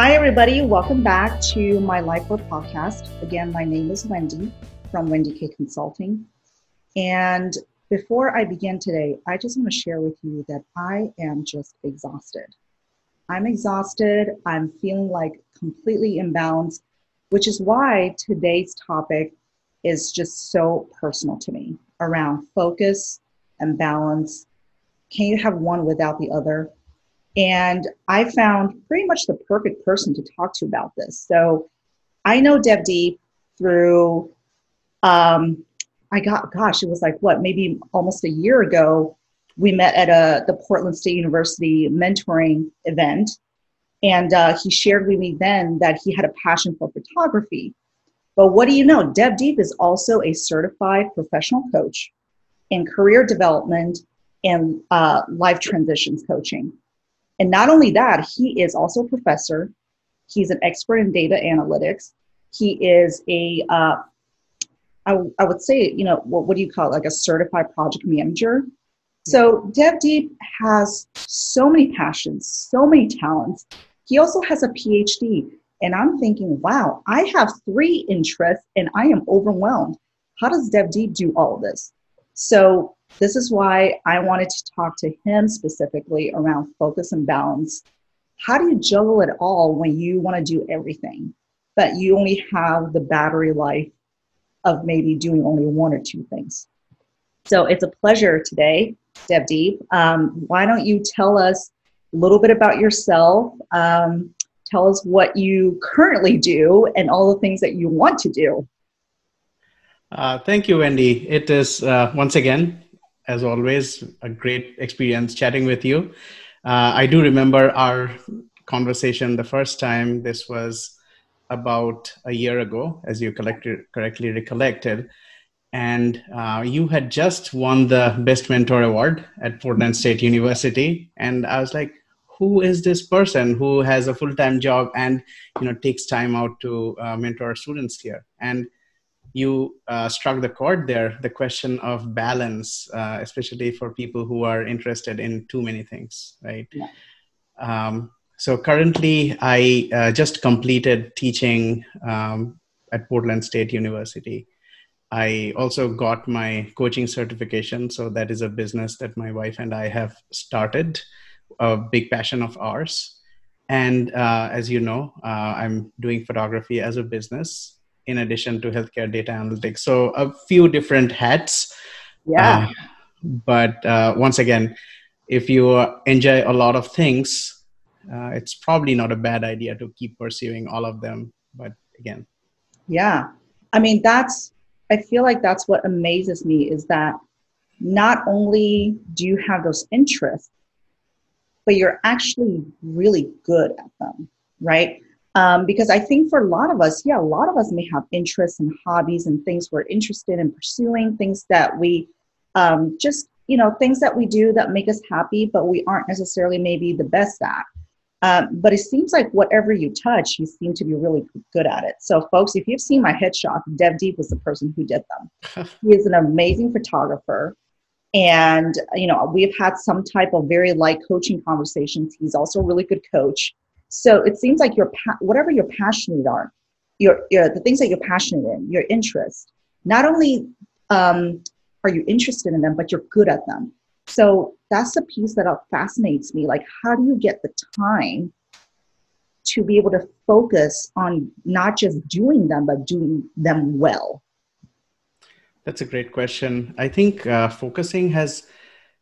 Hi, everybody. Welcome back to my Life Work podcast. Again, my name is Wendy from Wendy K Consulting. And before I begin today, I just want to share with you that I am just exhausted. I'm exhausted. I'm feeling like completely imbalanced, which is why today's topic is just so personal to me around focus and balance. Can you have one without the other? And I found pretty much the perfect person to talk to about this. So I know Devdeep through, um, I got, gosh, it was like what, maybe almost a year ago. We met at a, the Portland State University mentoring event. And uh, he shared with me then that he had a passion for photography. But what do you know? Devdeep is also a certified professional coach in career development and uh, life transitions coaching. And not only that, he is also a professor. He's an expert in data analytics. He is a, uh, I, I would say, you know, what, what do you call it? Like a certified project manager. So DevDeep has so many passions, so many talents. He also has a PhD. And I'm thinking, wow, I have three interests and I am overwhelmed. How does DevDeep do all of this? So this is why I wanted to talk to him specifically around focus and balance. How do you juggle it all when you want to do everything, but you only have the battery life of maybe doing only one or two things? So it's a pleasure today, Devdeep. Um, why don't you tell us a little bit about yourself? Um, tell us what you currently do and all the things that you want to do. Uh, thank you, Wendy. It is uh, once again as always, a great experience chatting with you. Uh, I do remember our conversation the first time. This was about a year ago, as you correctly recollected. And uh, you had just won the Best Mentor Award at Portland State University. And I was like, who is this person who has a full-time job and you know takes time out to uh, mentor students here? And you uh, struck the chord there the question of balance uh, especially for people who are interested in too many things right? Yeah. um, so currently i uh, just completed teaching um, at portland state university. I also got my coaching certification so that is a business that my wife and i have started a big passion of ours. And uh, as you know uh, i'm doing photography as a business in addition to healthcare data analytics. So a few different hats. Yeah. Uh, but uh, once again, if you enjoy a lot of things, uh, it's probably not a bad idea to keep pursuing all of them. But again, yeah, I mean that's. I feel like that's what amazes me is that not only do you have those interests, but you're actually really good at them, right? Um, because I think for a lot of us, yeah, a lot of us may have interests and hobbies and things we're interested in pursuing, things that we um, just, you know, things that we do that make us happy, but we aren't necessarily maybe the best at. Um, but it seems like whatever you touch, you seem to be really good at it. So, folks, if you've seen my headshot, Devdeep was the person who did them. he is an amazing photographer. And, you know, we've had some type of very light coaching conversations. He's also a really good coach. So it seems like you're pa- whatever you're passionate are, your, your the things that you're passionate in, your interest. Not only um, are you interested in them, but you're good at them. So that's the piece that fascinates me. Like, how do you get the time to be able to focus on not just doing them, but doing them well? That's a great question. I think uh, focusing has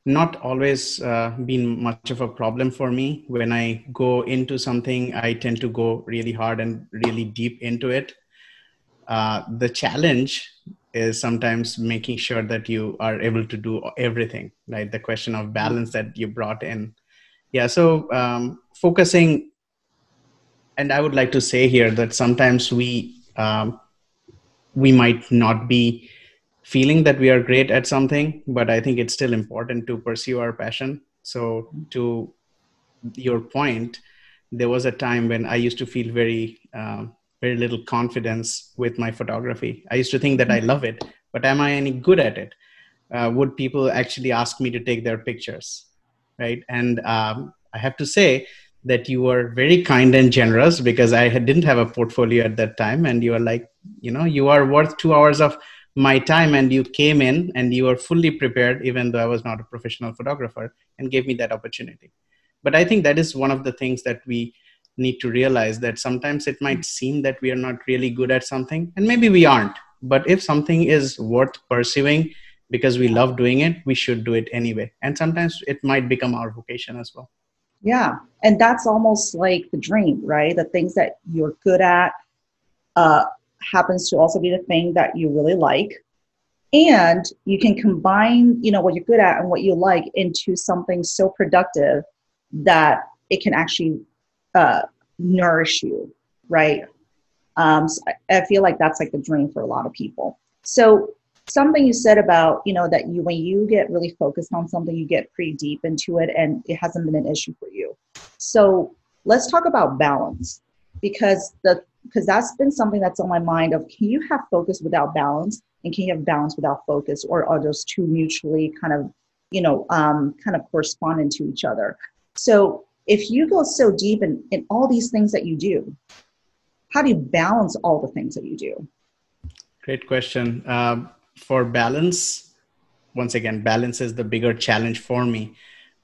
not always uh, been much of a problem for me. When I go into something, I tend to go really hard and really deep into it. Uh, the challenge is sometimes making sure that you are able to do everything, right? The question of balance that you brought in. Yeah, so um, focusing, and I would like to say here that sometimes we um, we might not be feeling that we are great at something, but I think it's still important to pursue our passion. So, to your point, there was a time when I used to feel very, um, very little confidence with my photography. I used to think that I love it, but am I any good at it? Uh, would people actually ask me to take their pictures? Right. And um, I have to say that you were very kind and generous because I didn't have a portfolio at that time. And you were like, you know, you are worth two hours of my time. And you came in and you were fully prepared, even though I was not a professional photographer, and gave me that opportunity. But I think that is one of the things that we need to realize that sometimes it might seem that we are not really good at something, and maybe we aren't. But if something is worth pursuing because we love doing it, we should do it anyway. And sometimes it might become our vocation as well. Yeah. And that's almost like the dream, right? The things that you're good at uh, happens to also be the thing that you really like. And you can combine, you know, what you're good at and what you like into something so productive that it can actually uh, nourish you, right? Um, so I, feel like that's like the dream for a lot of people. So something you said about you know that you when you get really focused on something you get pretty deep into it and it hasn't been an issue for you so let's talk about balance because the because that's been something that's on my mind of can you have focus without balance? And can you have balance without focus? Or are those two mutually kind of you know um, kind of corresponding to each other? So if you go so deep in, in all these things that you do how do you balance all the things that you do? Great question. Um, for balance, once again, balance is the bigger challenge for me.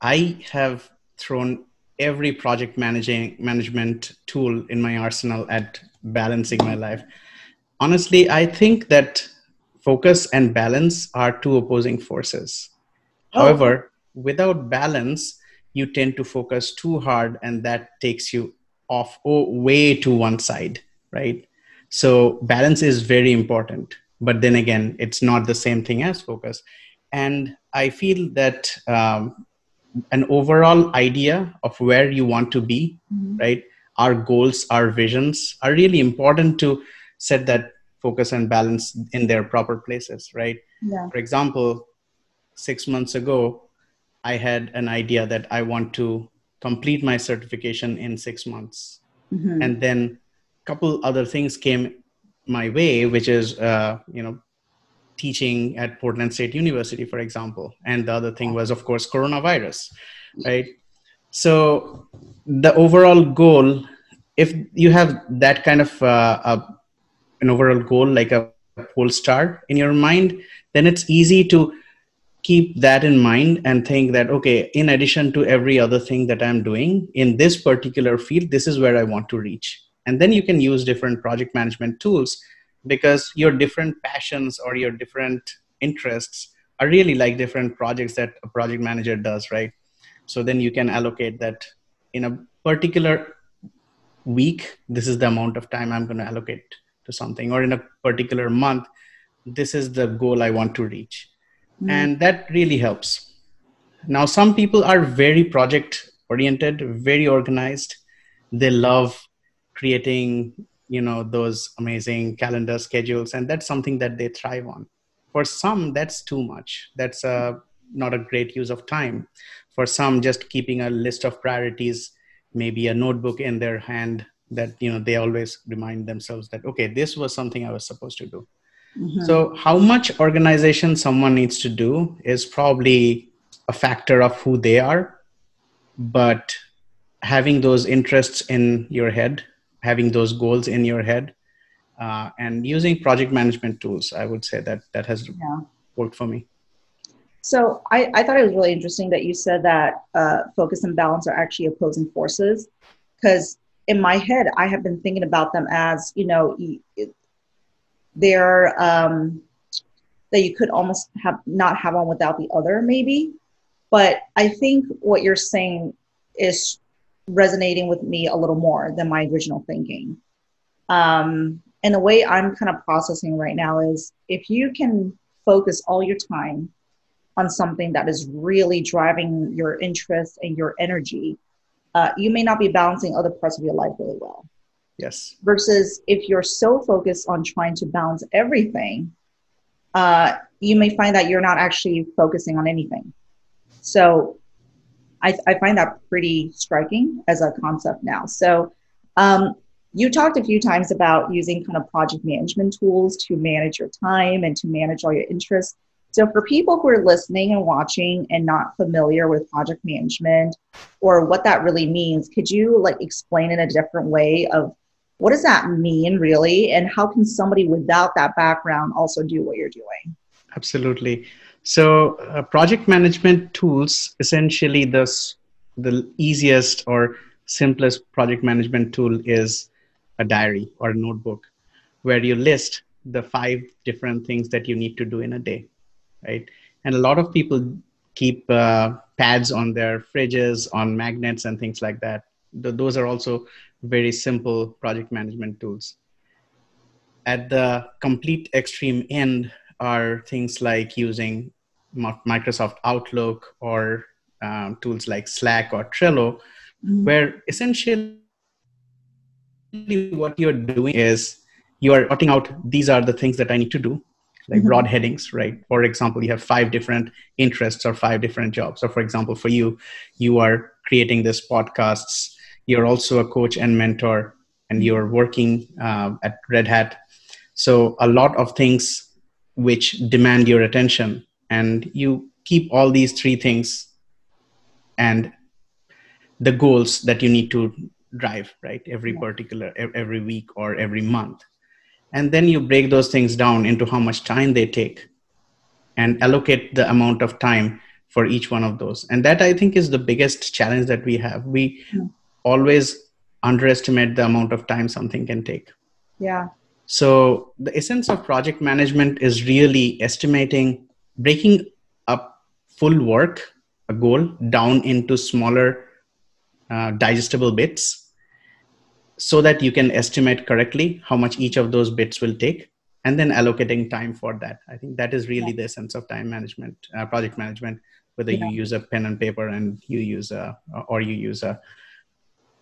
I have thrown every project managing management tool in my arsenal at balancing my life. Honestly, I think that focus and balance are two opposing forces. Oh. However, without balance, you tend to focus too hard and that takes you off oh, way to one side, right? So balance is very important but then again it's not the same thing as focus and i feel that um, an overall idea of where you want to be mm-hmm. right our goals our visions are really important to set that focus and balance in their proper places right yeah. for example six months ago i had an idea that i want to complete my certification in six months mm-hmm. and then a couple other things came my way, which is uh, you know teaching at Portland State University, for example. And the other thing was, of course, coronavirus, right? So the overall goal, if you have that kind of uh, a, an overall goal, like a pole star in your mind, then it's easy to keep that in mind and think that okay in addition to every other thing that i'm doing in this particular field this is where i want to reach. And then you can use different project management tools because your different passions or your different interests are really like different projects that a project manager does right? So then you can allocate that in a particular week this is the amount of time i'm going to allocate to something or in a particular month this is the goal i want to reach. Mm. and that really helps. Now some people are very project oriented very organized. They love creating you know those amazing calendar schedules and that's something that they thrive on. For some that's too much. That's uh, not a great use of time for some just keeping a list of priorities maybe a notebook in their hand that you know they always remind themselves that okay this was something i was supposed to do mm-hmm. so how much organization someone needs to do is probably a factor of who they are but having those interests in your head having those goals in your head uh, and using project management tools i would say that that has yeah. worked for me so I, I thought it was really interesting that you said that uh, focus and balance are actually opposing forces because in my head i have been thinking about them as you know they're um, that you could almost have not have one without the other maybe but i think what you're saying is resonating with me a little more than my original thinking. Um, and the way I'm kind of processing right now is if you can focus all your time on something that is really driving your interest and your energy, uh, you may not be balancing other parts of your life really well. Yes. Versus if you're so focused on trying to balance everything, uh, you may find that you're not actually focusing on anything. So I, I find that pretty striking as a concept now. So, um, you talked a few times about using kind of project management tools to manage your time and to manage all your interests. So, for people who are listening and watching and not familiar with project management or what that really means, could you like explain in a different way of what does that mean really, and how can somebody without that background also do what you're doing? Absolutely. So, uh, project management tools essentially the the easiest or simplest project management tool is a diary or a notebook where you list the five different things that you need to do in a day right? And a lot of people keep uh, pads on their fridges on magnets and things like that. Th- those are also very simple project management tools. At the complete extreme end are things like using microsoft outlook or um, tools like slack or trello mm-hmm. where essentially what you're doing is you are putting out these are the things that i need to do like mm-hmm. broad headings right? For example you have five different interests or five different jobs. So for example for you you are creating this podcasts. You're also a coach and mentor and mm-hmm. you're working uh, at red hat. So a lot of things which demand your attention and you keep all these three things and the goals that you need to drive right? Every particular every week or every month and then you break those things down into how much time they take and allocate the amount of time for each one of those. And that i think is the biggest challenge that we have. We yeah. always underestimate the amount of time something can take. Yeah. So the essence of project management is really estimating breaking up full work a goal down into smaller uh, digestible bits so that you can estimate correctly how much each of those bits will take and then allocating time for that i think that is really yeah. the essence of time management uh, project management whether yeah. you use a pen and paper and you use a or you use a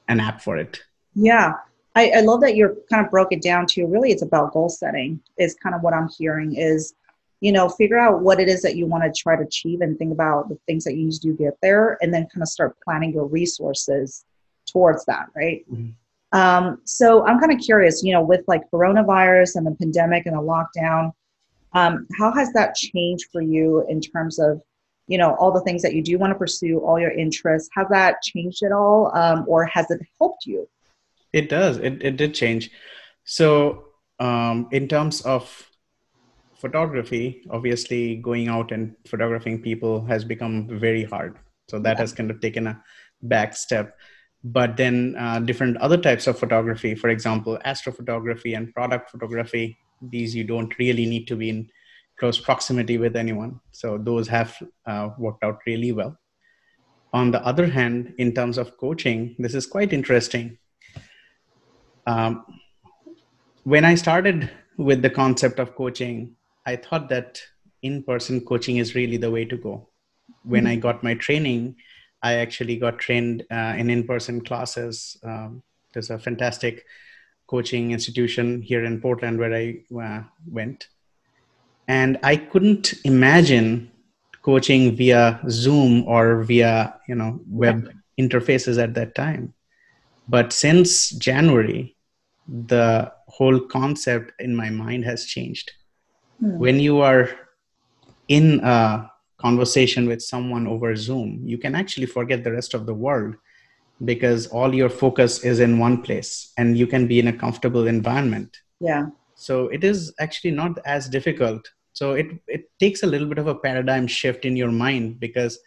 an app for it yeah I, I love that you're kind of broke it down to really it's about goal setting is kind of what i'm hearing is you know figure out what it is that you want to try to achieve and think about the things that you need to do get there and then kind of start planning your resources towards that right mm-hmm. Um, so I'm kind of curious, you know, with like coronavirus and the pandemic and the lockdown, um, how has that changed for you in terms of, you know, all the things that you do want to pursue, all your interests? Has that changed at all, um, or has it helped you? It does. It it did change. So um, in terms of photography, obviously going out and photographing people has become very hard. So that yeah. has kind of taken a back step but then uh, different other types of photography for example astrophotography and product photography these you don't really need to be in close proximity with anyone. So those have uh, worked out really well. On the other hand in terms of coaching this is quite interesting. Um, when i started with the concept of coaching i thought that in-person coaching is really the way to go. When mm-hmm. i got my training I actually got trained uh, in in-person classes. Um, there's a fantastic coaching institution here in Portland where I uh, went, and I couldn't imagine coaching via Zoom or via you know web interfaces at that time. But since January, the whole concept in my mind has changed. Hmm. When you are in a conversation with someone over Zoom, you can actually forget the rest of the world because all your focus is in one place and you can be in a comfortable environment. Yeah. So it is actually not as difficult. So it, it takes a little bit of a paradigm shift in your mind because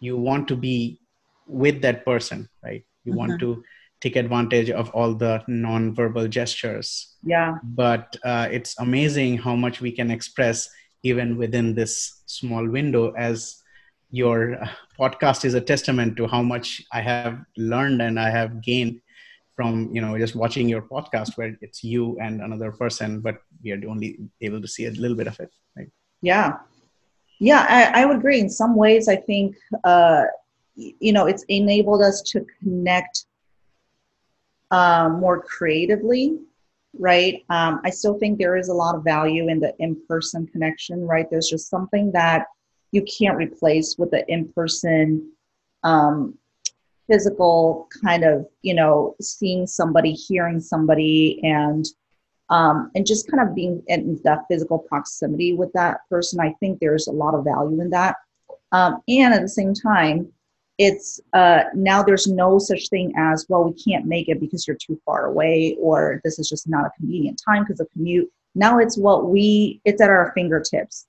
you want to be with that person, right? You mm-hmm. want to take advantage of all the non-verbal gestures. Yeah. But uh, it's amazing how much we can express even within this small window as your podcast is a testament to how much i have learned and i have gained from you know just watching your podcast where it's you and another person but we are only able to see a little bit of it right? Yeah. Yeah i, I would agree. In some ways i think uh, you know it's enabled us to connect uh, more creatively right? Um, I still think there is a lot of value in the in person connection, right? There's just something that you can't replace with the in person um, physical kind of, you know, seeing somebody, hearing somebody, and um, and just kind of being in that physical proximity with that person i think there's a lot of value in that um, and at the same time it's uh, now there's no such thing as well we can't make it because you're too far away or this is just not a convenient time because of commute. Now it's what we it's at our fingertips.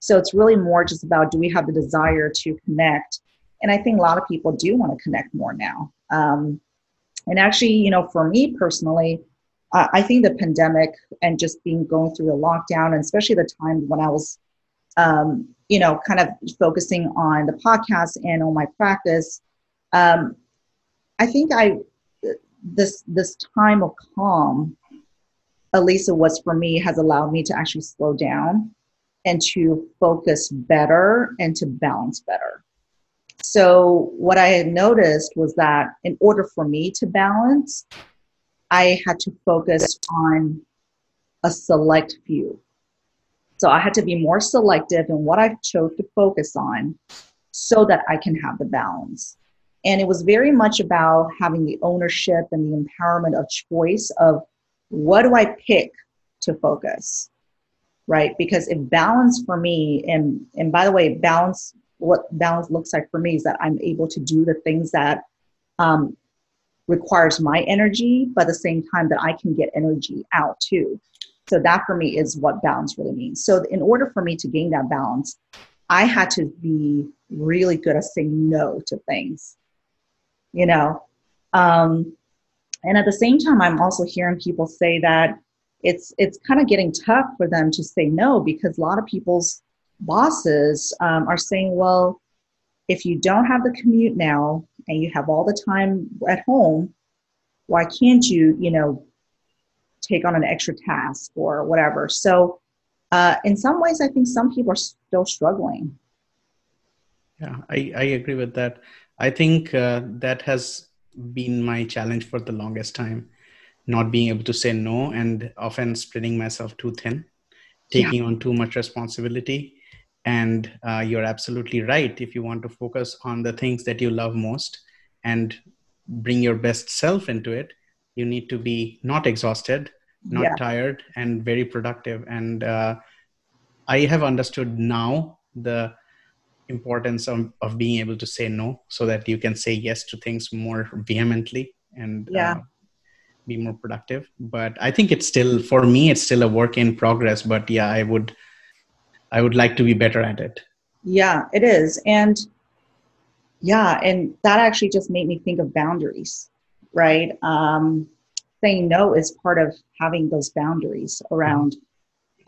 So it's really more just about do we have the desire to connect? And i think a lot of people do want to connect more now. Um, and actually you know for me personally i think the pandemic and just being going through a lockdown and especially the time when i was um, you know, kind of focusing on the podcast and on my practice, um, I think I this this time of calm, at least it was for me, has allowed me to actually slow down and to focus better and to balance better. So what I had noticed was that in order for me to balance, I had to focus on a select few so I had to be more selective in what I chose to focus on so that I can have the balance. And it was very much about having the ownership and the empowerment of choice of what do I pick to focus, right? Because if balance for me, and and by the way, balance, what balance looks like for me is that I'm able to do the things that um, requires my energy, but at the same time that I can get energy out too. So that for me is what balance really means. So in order for me to gain that balance, I had to be really good at saying no to things, you know. Um, and at the same time, I'm also hearing people say that it's it's kind of getting tough for them to say no because a lot of people's bosses um, are saying, well, if you don't have the commute now and you have all the time at home, why can't you, you know, take on an extra task or whatever. So, uh, in some ways, I think some people are still struggling. Yeah, I, I agree with that. I think uh, that has been my challenge for the longest time not being able to say no and often spreading myself too thin, taking yeah. on too much responsibility. And uh, you're absolutely right. If you want to focus on the things that you love most and bring your best self into it, you need to be not exhausted not yeah. tired and very productive. And uh, i have understood now the importance of, of being able to say no so that you can say yes to things more vehemently and yeah. Uh, be more productive. But i think it's still for me it's still a work in progress. But yeah i would i would like to be better at it. Yeah it is. And yeah and that actually just made me think of boundaries right? Um saying no is part of having those boundaries around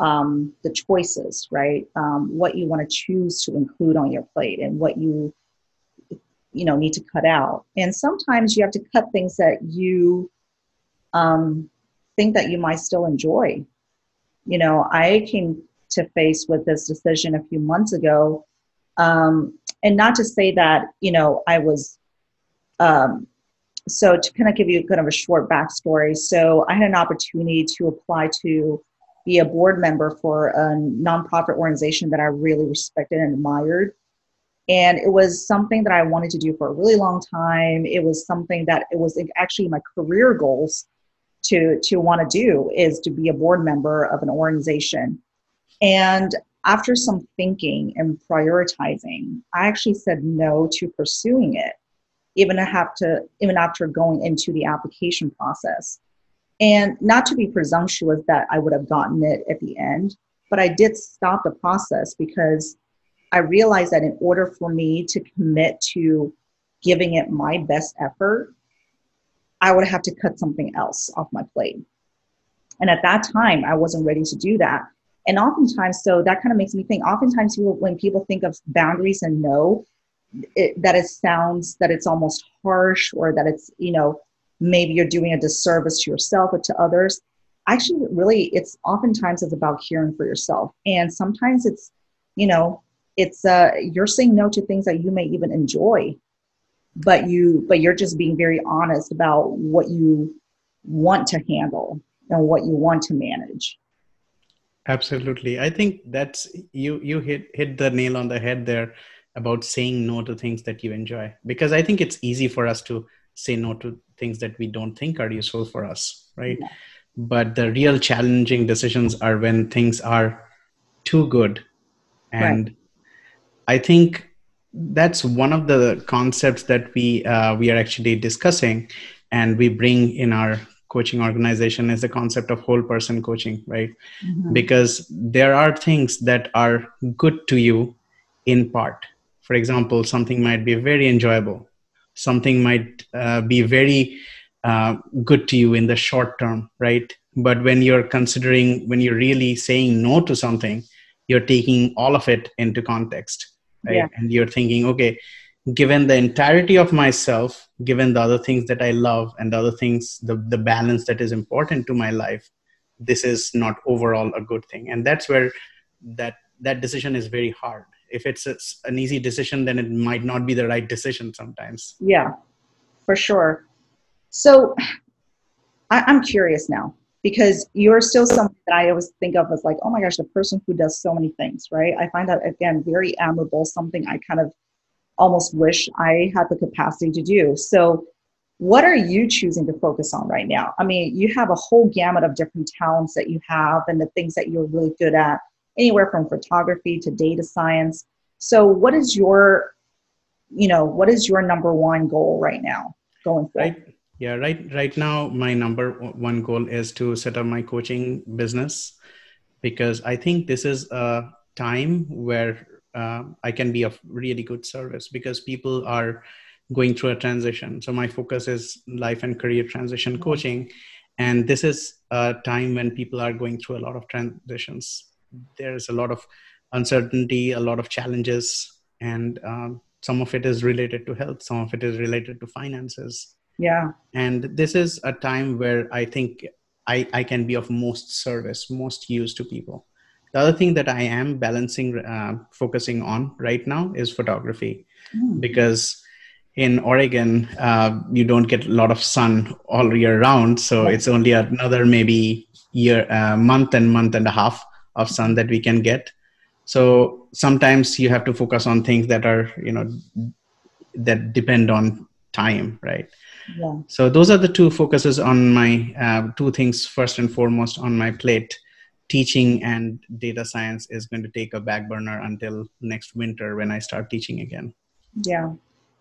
um, the choices, right? Um, what you want to choose to include on your plate and what you, you know, need to cut out. And sometimes you have to cut things that you um, think that you might still enjoy. You know, I came to face with this decision a few months ago, um, and not to say that you know I was um, so to kind of give you kind of a short backstory so i had an opportunity to apply to be a board member for a nonprofit organization that i really respected and admired. And it was something that i wanted to do for a really long time. It was something that it was actually my career goals to to want to do is to be a board member of an organization. And after some thinking and prioritizing i actually said no to pursuing it even have to even after going into the application process. And not to be presumptuous that i would have gotten it at the end but i did stop the process because i realized that in order for me to commit to giving it my best effort i would have to cut something else off my plate. And at that time i wasn't ready to do that. And oftentimes so that kind of makes me think oftentimes when people think of boundaries and no it, that it sounds that it's almost harsh or that it's you know maybe you're doing a disservice to yourself or to others. Actually really it's oftentimes it's about caring for yourself. And sometimes it's you know it's uh you're saying no to things that you may even enjoy but you but you're just being very honest about what you want to handle and what you want to manage. Absolutely. I think that's you you hit hit the nail on the head there about saying no to things that you enjoy because i think it's easy for us to say no to things that we don't think are useful for us right yeah. but the real challenging decisions are when things are too good and right. i think that's one of the concepts that we uh, we are actually discussing and we bring in our coaching organization is the concept of whole person coaching right mm-hmm. because there are things that are good to you in part for example something might be very enjoyable. Something might uh, be very uh, good to you in the short term right? But when you're considering when you're really saying no to something you're taking all of it into context right? Yeah. and you're thinking okay given the entirety of myself given the other things that i love and the other things the, the balance that is important to my life this is not overall a good thing. And that's where that that decision is very hard if it's a, an easy decision then it might not be the right decision sometimes yeah for sure so I, i'm curious now because you're still something that I always think of as like, oh my gosh, the person who does so many things, right? I find that again very admirable, something I kind of almost wish I had the capacity to do. So, what are you choosing to focus on right now? I mean, you have a whole gamut of different talents that you have and the things that you're really good at, anywhere from photography to data science. So, what is your, you know, what is your number one goal right now going forward? Right yeah right right now my number one goal is to set up my coaching business because i think this is a time where uh, i can be of really good service because people are going through a transition so my focus is life and career transition mm-hmm. coaching and this is a time when people are going through a lot of transitions there's a lot of uncertainty a lot of challenges and um, some of it is related to health some of it is related to finances. Yeah. And this is a time where i think i i can be of most service most use to people. The other thing that i am balancing uh, focusing on right now is photography. Mm. because in oregon uh, you don't get a lot of sun all year round so yeah. it's only another maybe year uh, month and month and a half of sun that we can get. So sometimes you have to focus on things that are you know that depend on time right? Yeah. so those are the two focuses on my uh, two things first and foremost on my plate. Teaching and data science is going to take a back burner until next winter when i start teaching again. Yeah.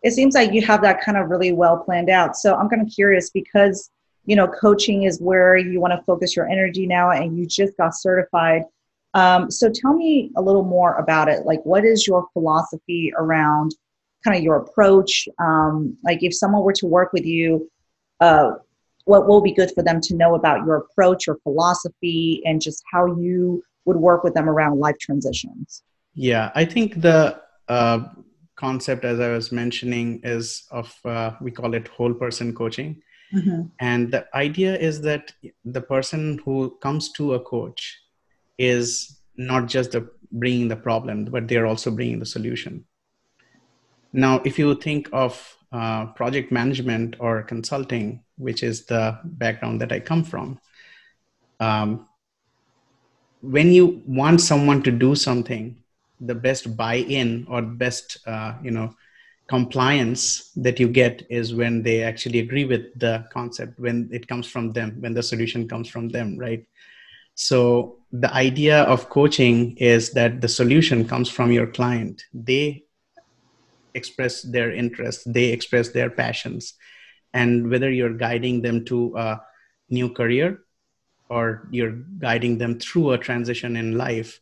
It seems like you have that kind of really well planned out. So i'm kind of curious because you know coaching is where you want to focus your energy now and you just got certified um, so tell me a little more about it. Like what is your philosophy around kind of your approach? Um, like if someone were to work with you uh, what will be good for them to know about your approach or philosophy and just how you would work with them around life transitions? Yeah i think the uh, concept as i was mentioning is of uh, we call it whole person coaching. Mm-hmm. and the idea is that the person who comes to a coach is not just the bringing the problem but they're also bringing the solution now, if you think of uh, project management or consulting, which is the background that I come from, um, when you want someone to do something, the best buy-in or best, uh, you know, compliance that you get is when they actually agree with the concept, when it comes from them, when the solution comes from them, right? So the idea of coaching is that the solution comes from your client. They express their interests they express their passions and whether you're guiding them to a new career or you're guiding them through a transition in life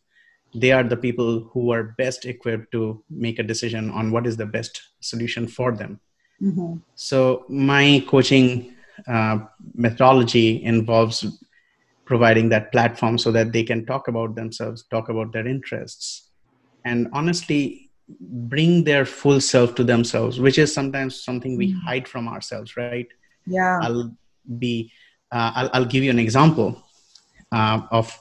they are the people who are best equipped to make a decision on what is the best solution for them mm-hmm. so my coaching uh, methodology involves providing that platform so that they can talk about themselves talk about their interests and honestly bring their full self to themselves which is sometimes something we mm. hide from ourselves right yeah i'll be uh, I'll, I'll, give you an example uh, of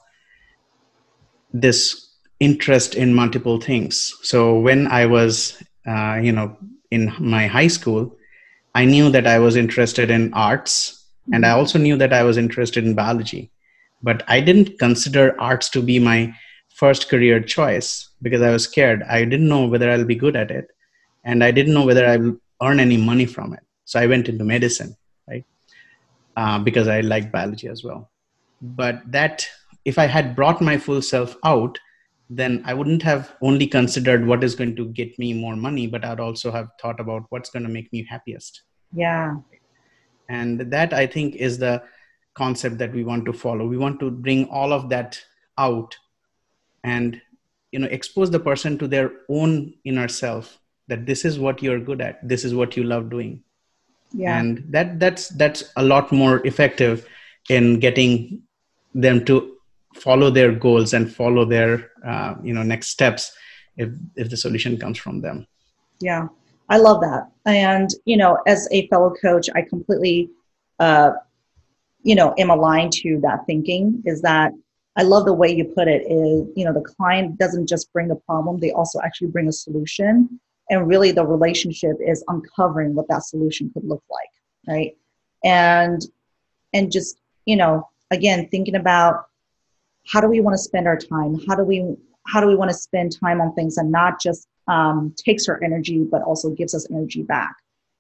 this interest in multiple things so when i was uh, you know in my high school i knew that i was interested in arts and i mm. also knew that i was interested in biology but i didn't consider arts to be my first career choice because I was scared. I didn't know whether I'll be good at it, and I didn't know whether I'll earn any money from it. So I went into medicine, right? Uh, because I like biology as well. but that if i had brought my full self out then i wouldn't have only considered what is going to get me more money but i'd also have thought about what's going to make me happiest yeah and that i think is the concept that we want to follow. We want to bring all of that out and you know expose the person to their own inner self that this is what you're good at this is what you love doing. Yeah. And that that's that's a lot more effective in getting them to follow their goals and follow their uh, you know next steps if if the solution comes from them. Yeah. I love that. And you know as a fellow coach i completely uh, you know am aligned to that thinking is that i love the way you put it is you know the client doesn't just bring a problem they also actually bring a solution. And really the relationship is uncovering what that solution could look like right? And and just you know again thinking about how do we want to spend our time? How do we how do we want to spend time on things and not just um, takes our energy but also gives us energy back?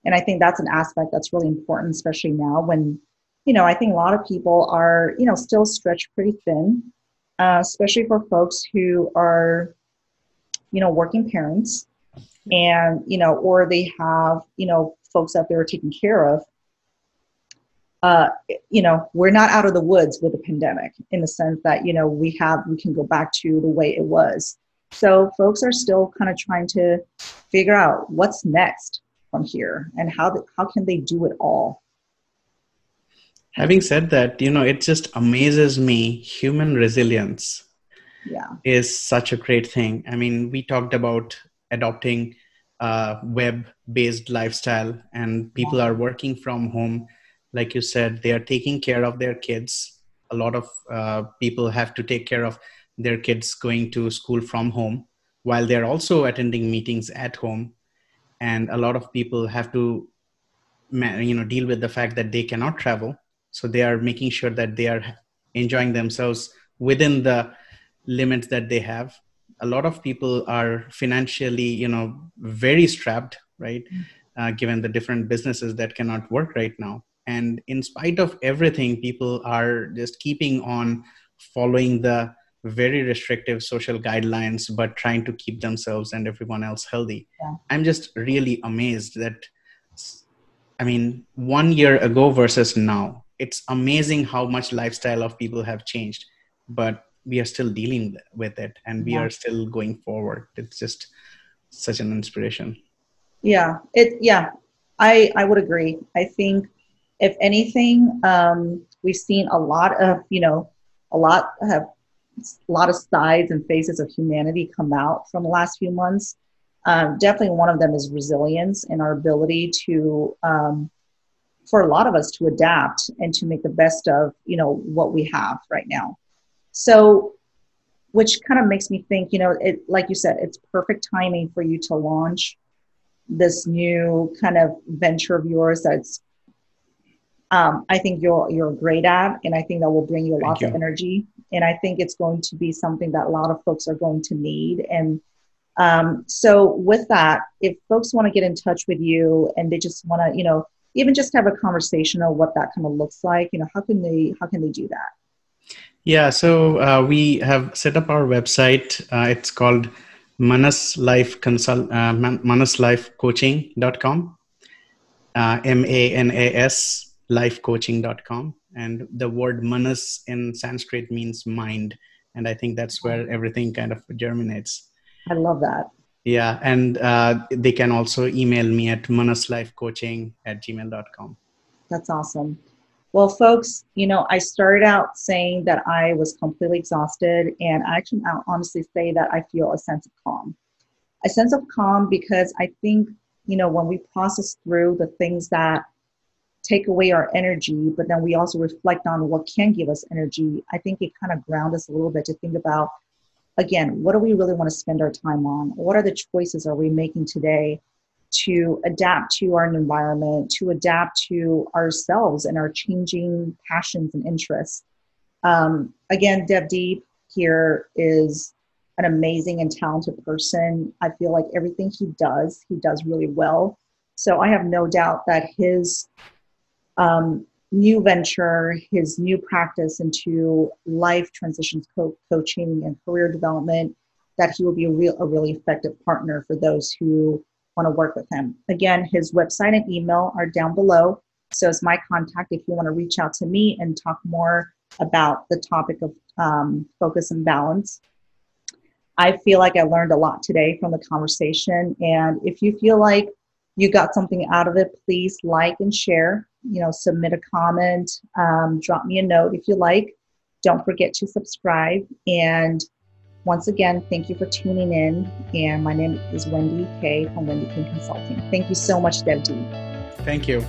And i think that's an aspect that's really important especially now when you know i think a lot of people are you know still stretched pretty thin uh, especially for folks who are you know working parents and you know or they have you know folks that they're taking care of. Uh, you know we're not out of the woods with the pandemic in the sense that you know we have we can go back to the way it was. So folks are still kind of trying to figure out what's next from here and how the, how can they do it all having said that you know it just amazes me human resilience yeah. is such a great thing. I mean we talked about adopting a web based lifestyle and people are working from home. Like you said they are taking care of their kids. A lot of uh, people have to take care of their kids going to school from home while they're also attending meetings at home. And a lot of people have to you know deal with the fact that they cannot travel so they are making sure that they are enjoying themselves within the limits that they have a lot of people are financially you know very strapped right mm. uh, given the different businesses that cannot work right now and in spite of everything people are just keeping on following the very restrictive social guidelines but trying to keep themselves and everyone else healthy yeah. i'm just really amazed that i mean one year ago versus now it's amazing how much lifestyle of people have changed but we are still dealing with it and we yeah. are still going forward. It's just such an inspiration. Yeah it yeah i i would agree. I think if anything um we've seen a lot of you know a lot have a lot of sides and faces of humanity come out from the last few months. Um, definitely one of them is resilience and our ability to um, for a lot of us to adapt and to make the best of you know what we have right now so, which kind of makes me think, you know, it like you said, it's perfect timing for you to launch this new kind of venture of yours that's um, I think you're you're great at, and I think that will bring you a lot of energy. And I think it's going to be something that a lot of folks are going to need. And um, so, with that, if folks want to get in touch with you and they just want to, you know, even just have a conversation of what that kind of looks like, you know, how can they how can they do that? Yeah, so uh, we have set up our website. Uh, it's called Manas Life Consult, uh, manaslifecoaching.com, uh, M A N A S life lifecoaching.com. And the word Manas in Sanskrit means mind. And I think that's where everything kind of germinates. I love that. Yeah, and uh, they can also email me at manaslifecoaching at gmail.com. That's awesome. Well, folks, you know, I started out saying that I was completely exhausted, and I can honestly say that I feel a sense of calm. A sense of calm because I think, you know, when we process through the things that take away our energy, but then we also reflect on what can give us energy, I think it kind of ground us a little bit to think about, again, what do we really want to spend our time on? What are the choices are we making today to adapt to our environment, to adapt to ourselves and our changing passions and interests. Um, again, Devdeep here is an amazing and talented person. I feel like everything he does, he does really well. So I have no doubt that his, um, new venture, his new practice into life transitions co- coaching and career development, that he will be a, real, a really effective partner for those who want to work with him. Again, his website and email are down below. So, as my contact if you want to reach out to me and talk more about the topic of um, focus and balance. I feel like I learned a lot today from the conversation. And if you feel like you got something out of it, please like and share. You know, submit a comment, um, drop me a note if you like. Don't forget to subscribe. And once again, thank you for tuning in. And my name is Wendy Kay from Wendy King Consulting. Thank you so much, Deb Thank you.